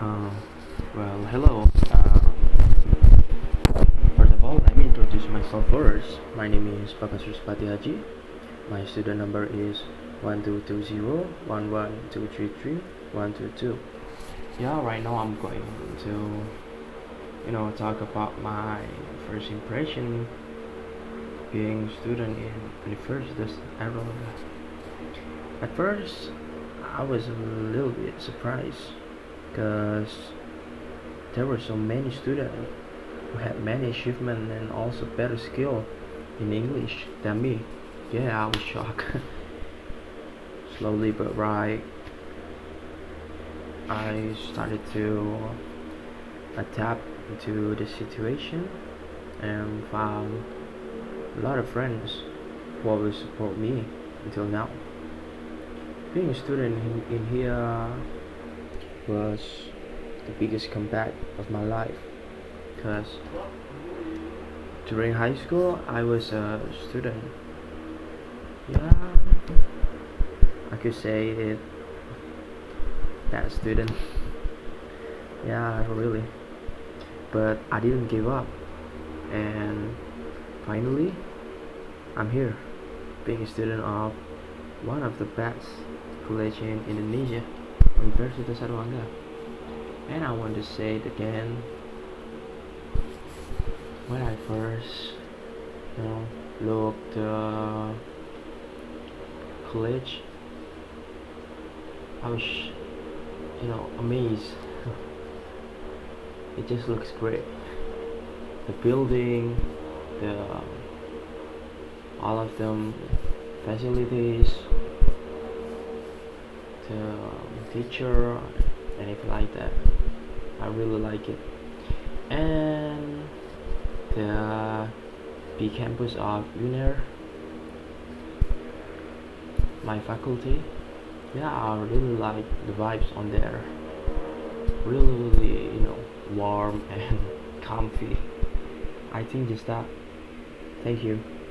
Uh, well, hello. Uh, first of all, let me introduce myself first. My name is Suspati Haji. My student number is 1220 11233 122. Yeah, right now I'm going to, you know, talk about my first impression being student in Universitas Airlangga. At first, I was a little bit surprised because there were so many students who had many achievements and also better skill in English than me. Yeah, I was shocked. Slowly but right, I started to adapt to the situation and found a lot of friends who always support me until now. Being a student in, in here was the biggest comeback of my life because during high school I was a student. Yeah, I could say it that student. Yeah, really. But I didn't give up, and finally, I'm here, being a student of one of the best college in Indonesia. Universitas Airlangga. And I want to say it again. When I first, you know, looked uh, college, I was, you know, amazed. it just looks great. The building, the all of them facilities, the um, teacher anything like that. I really like it. And the big campus of Unair my faculty yeah I really like the vibes on there. Really really you know warm and comfy. I think just that. Thank you